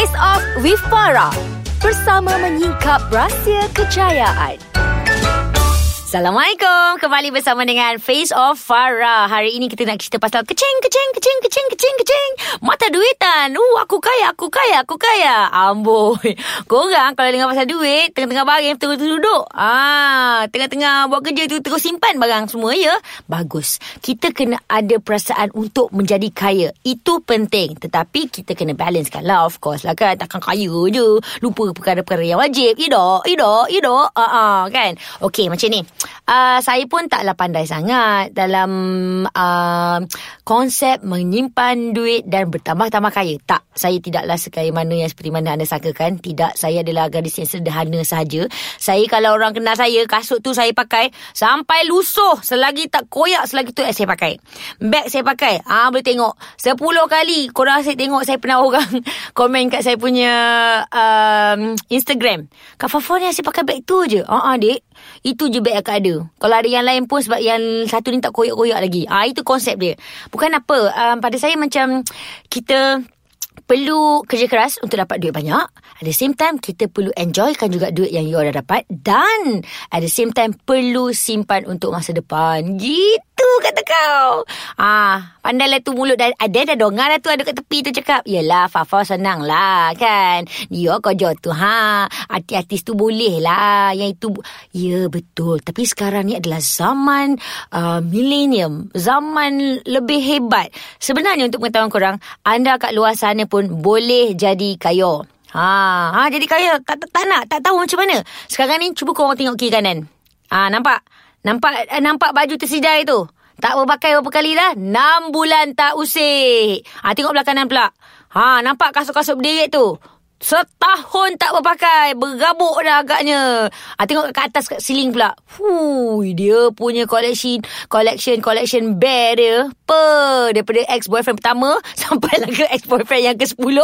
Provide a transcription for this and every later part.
Face Off with Farah bersama menyingkap rahsia kejayaan. Assalamualaikum. Kembali bersama dengan Face of Farah. Hari ini kita nak cerita pasal Kecing, kecing, kecing, kecing, kecing, kecing. Mata duitan. Uh, aku kaya, aku kaya, aku kaya. Amboi. Korang kalau dengar pasal duit Tengah-tengah baring terus duduk. Ah, Tengah-tengah buat kerja tu Terus simpan barang semua ya. Bagus. Kita kena ada perasaan Untuk menjadi kaya. Itu penting. Tetapi kita kena balance kan lah Of course lah kan. Takkan kaya je. Lupa perkara-perkara yang wajib. Idak, idak, idak ah, ah, Kan? Okey macam ni uh, saya pun taklah pandai sangat dalam uh, konsep menyimpan duit dan bertambah-tambah kaya. Tak, saya tidaklah sekaya mana yang seperti mana anda sangkakan. Tidak, saya adalah gadis yang sederhana sahaja. Saya kalau orang kenal saya, kasut tu saya pakai sampai lusuh. Selagi tak koyak, selagi tu saya pakai. Bag saya pakai. Ah Boleh tengok. Sepuluh kali korang saya tengok saya pernah orang komen kat saya punya um, Instagram. Kak Fafon yang saya pakai bag tu je. Ah, uh-uh, dek. Itu je bag akak ada. Kalau ada yang lain pun sebab yang satu ni tak koyak-koyak lagi. Ah itu konsep dia. Bukan apa. Um, pada saya macam kita perlu kerja keras untuk dapat duit banyak. At the same time, kita perlu enjoykan juga duit yang you dah dapat. Dan at the same time, perlu simpan untuk masa depan. Gitu kata kau. Ah, pandailah tu mulut. Dan ada dah dongar lah tu ada kat tepi tu cakap. Yelah, Fafa senang lah kan. Dia kau jual tu. Ha, artis-artis tu boleh lah. Yang itu, ya betul. Tapi sekarang ni adalah zaman uh, millennium. Zaman lebih hebat. Sebenarnya untuk pengetahuan korang, anda kat luar sana pun pun boleh jadi kaya. Ha, ha jadi kaya tak, tak tak nak, tak tahu macam mana. Sekarang ni cuba kau orang tengok kiri kanan. Ha nampak? Nampak eh, nampak baju tersidai tu. Tak berpakai berapa kali dah? 6 bulan tak usik. Ha tengok belah kanan pula. Ha nampak kasut-kasut berdiri tu. Setahun tak berpakai. Bergabuk dah agaknya. Ha, tengok kat atas kat siling pula. Hui, dia punya collection, collection, collection bear dia. Apa? Daripada ex-boyfriend pertama sampai lah ke ex-boyfriend yang ke-10.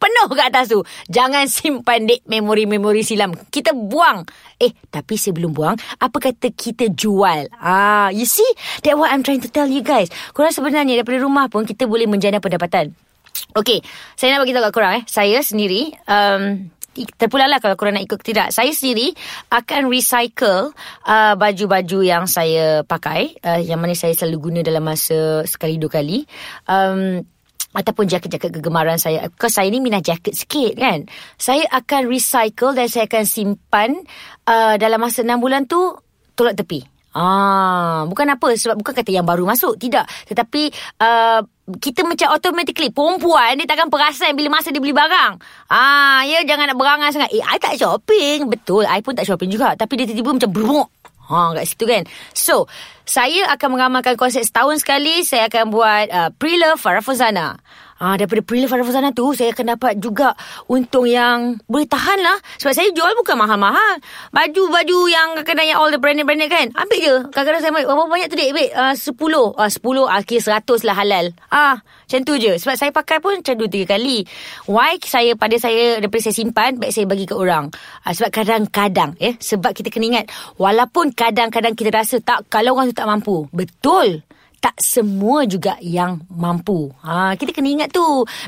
Penuh kat atas tu. Jangan simpan dek memori-memori silam. Kita buang. Eh, tapi sebelum buang, apa kata kita jual? Ah, you see? That's what I'm trying to tell you guys. Korang sebenarnya daripada rumah pun kita boleh menjana pendapatan. Okey, saya nak bagi tahu kat korang eh. Saya sendiri um terpulanglah kalau korang nak ikut tidak. Saya sendiri akan recycle uh, baju-baju yang saya pakai uh, yang mana saya selalu guna dalam masa sekali dua kali. Um ataupun jaket-jaket kegemaran saya. Because saya ni minat jaket sikit kan. Saya akan recycle dan saya akan simpan uh, dalam masa enam bulan tu tolak tepi. Ah, bukan apa sebab bukan kata yang baru masuk, tidak. Tetapi uh, kita macam automatically perempuan dia takkan perasan bila masa dia beli barang. Ah, ya jangan nak berangan sangat. Eh, I tak shopping. Betul, I pun tak shopping juga. Tapi dia tiba-tiba macam berumuk. Ha, kat situ kan. So, saya akan mengamalkan konsep setahun sekali. Saya akan buat uh, pre-love Farah Fuzana. Ah, daripada Prilly Farafuzana tu Saya akan dapat juga Untung yang Boleh tahan lah. Sebab saya jual bukan mahal-mahal. Baju-baju yang Kadang-kadang yang all the branded-branded kan Ambil je. Kadang-kadang saya ambil Berapa banyak tu dek? Ambil uh, 10 uh, 10 Akhir 100 lah halal. Ah, Macam tu je. Sebab saya pakai pun Macam 2-3 kali. Why saya Pada saya Daripada saya simpan Baik saya bagi ke orang? Uh, Sebab kadang-kadang eh, Sebab kita kena ingat Walaupun kadang-kadang kita rasa tak Kalau orang tu tak mampu. Betul tak semua juga yang mampu. Ha, kita kena ingat tu.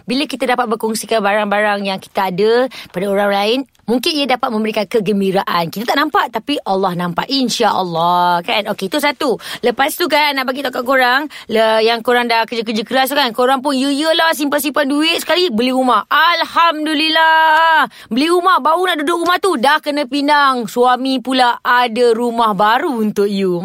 Bila kita dapat berkongsikan barang-barang yang kita ada pada orang lain, Mungkin ia dapat memberikan kegembiraan. Kita tak nampak tapi Allah nampak. Insya Allah kan. Okey itu satu. Lepas tu kan nak bagi tahu kat korang. Le, yang korang dah kerja-kerja keras kan. Korang pun ya lah simpan-simpan duit sekali. Beli rumah. Alhamdulillah. Beli rumah. Baru nak duduk rumah tu. Dah kena pinang. Suami pula ada rumah baru untuk you.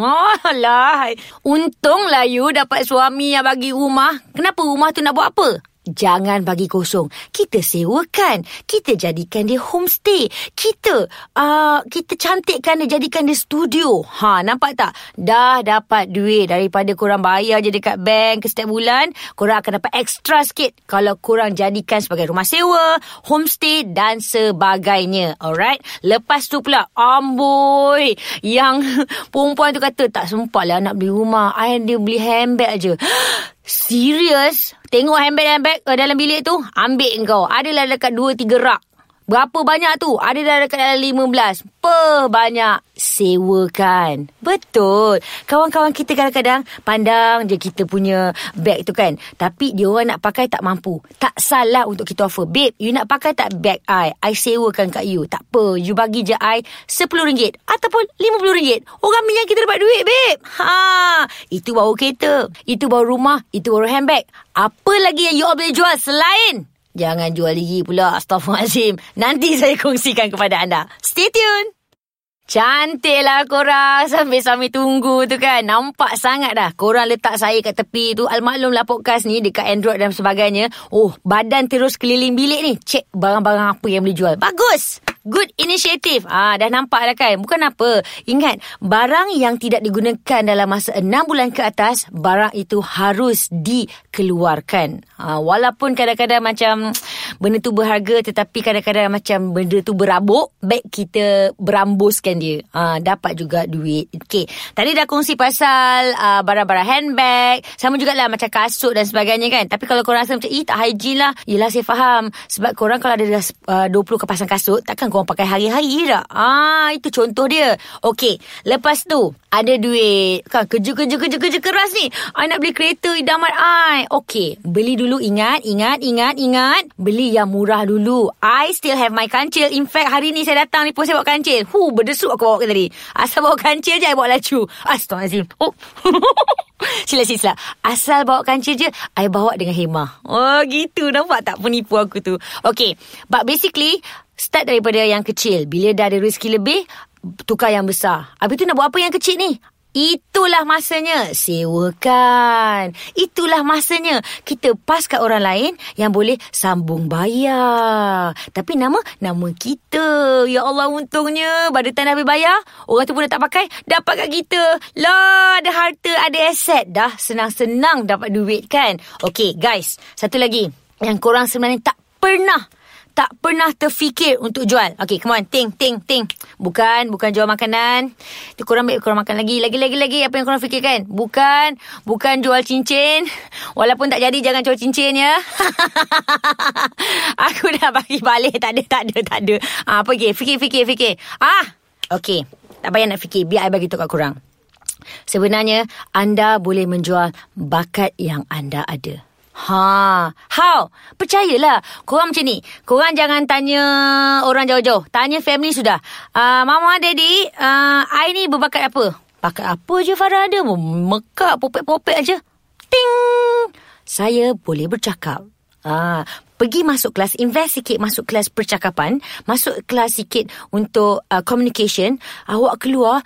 Alah. Untunglah you dapat suami yang bagi rumah. Kenapa rumah tu nak buat apa? Jangan bagi kosong. Kita sewakan. Kita jadikan dia homestay. Kita uh, kita cantikkan dia, jadikan dia studio. Ha, nampak tak? Dah dapat duit daripada korang bayar je dekat bank setiap bulan. Korang akan dapat extra sikit kalau korang jadikan sebagai rumah sewa, homestay dan sebagainya. Alright? Lepas tu pula, amboi. Yang perempuan tu kata, tak sempat lah nak beli rumah. I dia beli handbag je. Serius? Tengok handbag-handbag uh, dalam bilik tu, ambil kau. Adalah dekat dua tiga rak. Berapa banyak tu? Ada dah dekat dalam 15. Per banyak sewakan. Betul. Kawan-kawan kita kadang-kadang pandang je kita punya bag tu kan. Tapi dia orang nak pakai tak mampu. Tak salah untuk kita offer. Babe, you nak pakai tak bag I? I sewakan kat you. Tak apa. You bagi je I RM10 ataupun RM50. Orang minyak kita dapat duit, babe. Ha, itu baru kereta. Itu baru rumah. Itu baru handbag. Apa lagi yang you all boleh jual selain Jangan jual lagi pula. Astaghfirullahaladzim. Nanti saya kongsikan kepada anda. Stay tune. Cantiklah korang Sambil-sambil tunggu tu kan Nampak sangat dah Korang letak saya kat tepi tu Almaklumlah podcast ni Dekat Android dan sebagainya Oh badan terus keliling bilik ni Cek barang-barang apa yang boleh jual Bagus Good initiative. Ah, dah nampak dah kan? Bukan apa. Ingat, barang yang tidak digunakan dalam masa enam bulan ke atas, barang itu harus dikeluarkan. Ah, walaupun kadang-kadang macam benda tu berharga tetapi kadang-kadang macam benda tu berabuk, baik kita berambuskan dia. Ah, dapat juga duit. Okay. Tadi dah kongsi pasal ah, barang-barang handbag. Sama jugalah macam kasut dan sebagainya kan. Tapi kalau korang rasa macam, eh tak hygiene lah. Yelah saya faham. Sebab korang kalau ada uh, 20 kepasang kasut, takkan korang pakai hari-hari tak? Ah, itu contoh dia. Okey, lepas tu ada duit. Kan kerja-kerja-kerja-kerja keras ni. I nak beli kereta idaman I. Okey, beli dulu ingat, ingat, ingat, ingat. Beli yang murah dulu. I still have my kancil. In fact, hari ni saya datang ni pun saya bawa kancil. Hu, berdesuk aku bawa ke tadi. Asal bawa kancil je, I bawa lacu. Astaghfirullahaladzim. Oh. sila, sila, sila. Asal bawa kancil je, I bawa dengan hemah. Oh, gitu. Nampak tak penipu aku tu? Okay. But basically, Start daripada yang kecil. Bila dah ada rezeki lebih, tukar yang besar. Habis tu nak buat apa yang kecil ni? Itulah masanya. Sewakan. Itulah masanya. Kita pas kat orang lain yang boleh sambung bayar. Tapi nama, nama kita. Ya Allah untungnya. Pada dah habis bayar, orang tu pun dah tak pakai. Dapat kat kita. Lah, ada harta, ada aset. Dah senang-senang dapat duit kan? Okay, guys. Satu lagi. Yang korang sebenarnya tak pernah tak pernah terfikir untuk jual. Okay, come on. Ting, ting, ting. Bukan, bukan jual makanan. Itu korang ambil korang makan lagi. Lagi, lagi, lagi. Apa yang korang fikirkan? Bukan, bukan jual cincin. Walaupun tak jadi, jangan jual cincin ya. Aku dah bagi balik. Tak ada, tak ada, tak ada. Ah, apa lagi? Fikir, fikir, fikir. Ah, okay. Tak payah nak fikir. Biar I bagi tu kat korang. Sebenarnya, anda boleh menjual bakat yang anda ada. Ha, how? Percayalah. Korang macam ni. Korang jangan tanya orang jauh-jauh. Tanya family sudah. Uh, Mama, Daddy, uh, I ni berbakat apa? Bakat apa je Farah ada? Mekak, popek-popek aja. Ting! Saya boleh bercakap. Ah, pergi masuk kelas, invest sikit masuk kelas percakapan, masuk kelas sikit untuk uh, communication, awak keluar,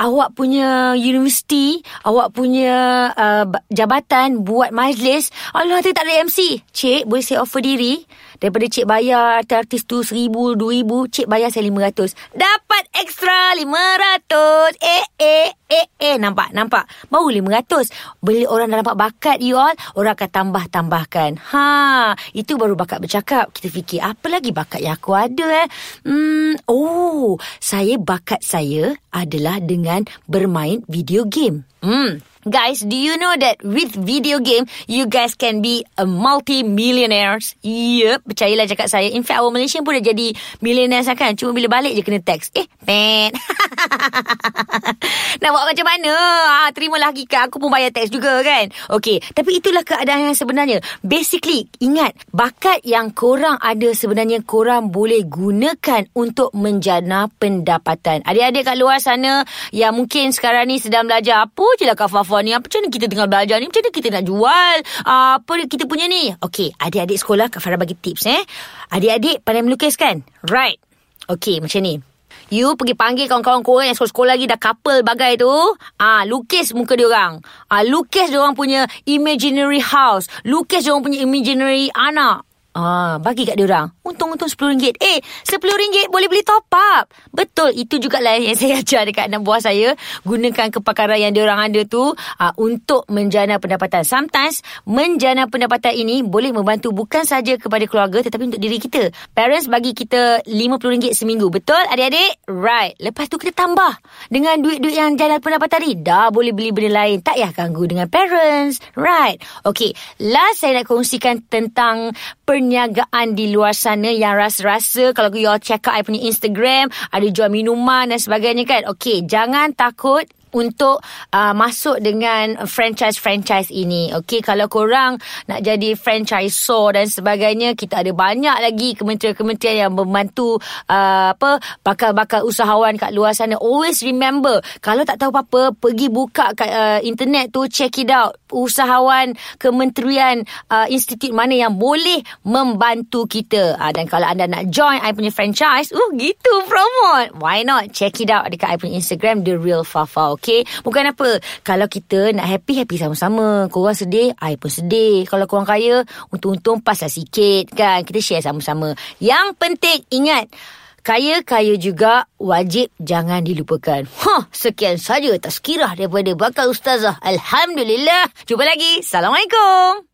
awak punya universiti, awak punya uh, jabatan buat majlis, Allah nanti tak ada MC. Cik, boleh saya offer diri? Daripada cik bayar artis tu seribu, dua ribu, cik bayar saya lima ratus. Dapat ekstra lima ratus. Eh, eh, eh, eh. Nampak, nampak. Baru lima ratus. Beli orang dah nampak bakat you all, orang akan tambah-tambahkan. Ha, itu baru bakat bercakap. Kita fikir, apa lagi bakat yang aku ada eh? Hmm, oh, saya bakat saya adalah dengan bermain video game. Hmm, Guys, do you know that with video game, you guys can be a multi-millionaires? Yep, percayalah cakap saya. In fact, our Malaysia pun dah jadi millionaires lah kan. Cuma bila balik je kena tax. Eh, pet. Nak buat macam mana? Ha, terimalah hakikat. Aku pun bayar tax juga kan? Okay, tapi itulah keadaan yang sebenarnya. Basically, ingat, bakat yang korang ada sebenarnya korang boleh gunakan untuk menjana pendapatan. Adik-adik kat luar sana yang mungkin sekarang ni sedang belajar apa je lah Kak Fafa Afan ni. Macam mana kita tengah belajar ni? Macam mana kita nak jual? Uh, apa kita punya ni? Okay, adik-adik sekolah Kak Farah bagi tips eh. Adik-adik pandai melukis kan? Right. Okay, macam ni. You pergi panggil kawan-kawan korang yang sekolah-sekolah lagi dah couple bagai tu. Ah, lukis muka dia orang. Ah, lukis dia orang punya imaginary house. Lukis dia orang punya imaginary anak. Ah, bagi kat dia orang. Untung-untung RM10. Eh, RM10 boleh beli top up. Betul, itu juga lah yang saya ajar dekat anak buah saya. Gunakan kepakaran yang dia orang ada tu uh, untuk menjana pendapatan. Sometimes, menjana pendapatan ini boleh membantu bukan saja kepada keluarga tetapi untuk diri kita. Parents bagi kita RM50 seminggu. Betul, adik-adik? Right. Lepas tu kita tambah. Dengan duit-duit yang jalan pendapatan tadi, dah boleh beli benda lain. Tak payah ganggu dengan parents. Right. Okay, last saya nak kongsikan tentang perniagaan di luar sana yang rasa-rasa kalau you all check out I punya Instagram, ada jual minuman dan sebagainya kan. Okay, jangan takut untuk uh, masuk dengan franchise-franchise ini. Okey, kalau korang nak jadi franchisor dan sebagainya, kita ada banyak lagi kementerian-kementerian yang membantu uh, apa bakal-bakal usahawan kat luar sana. Always remember, kalau tak tahu apa-apa, pergi buka kat uh, internet tu, check it out. Usahawan kementerian uh, institut mana yang boleh membantu kita. Uh, dan kalau anda nak join I punya franchise, uh gitu promote. Why not? Check it out dekat I punya Instagram The Real Fafa. Okay Bukan apa Kalau kita nak happy-happy sama-sama Korang sedih I pun sedih Kalau korang kaya Untung-untung pasal sikit kan Kita share sama-sama Yang penting ingat Kaya-kaya juga wajib jangan dilupakan. Huh, sekian saja tak sekirah daripada bakal ustazah. Alhamdulillah. Jumpa lagi. Assalamualaikum.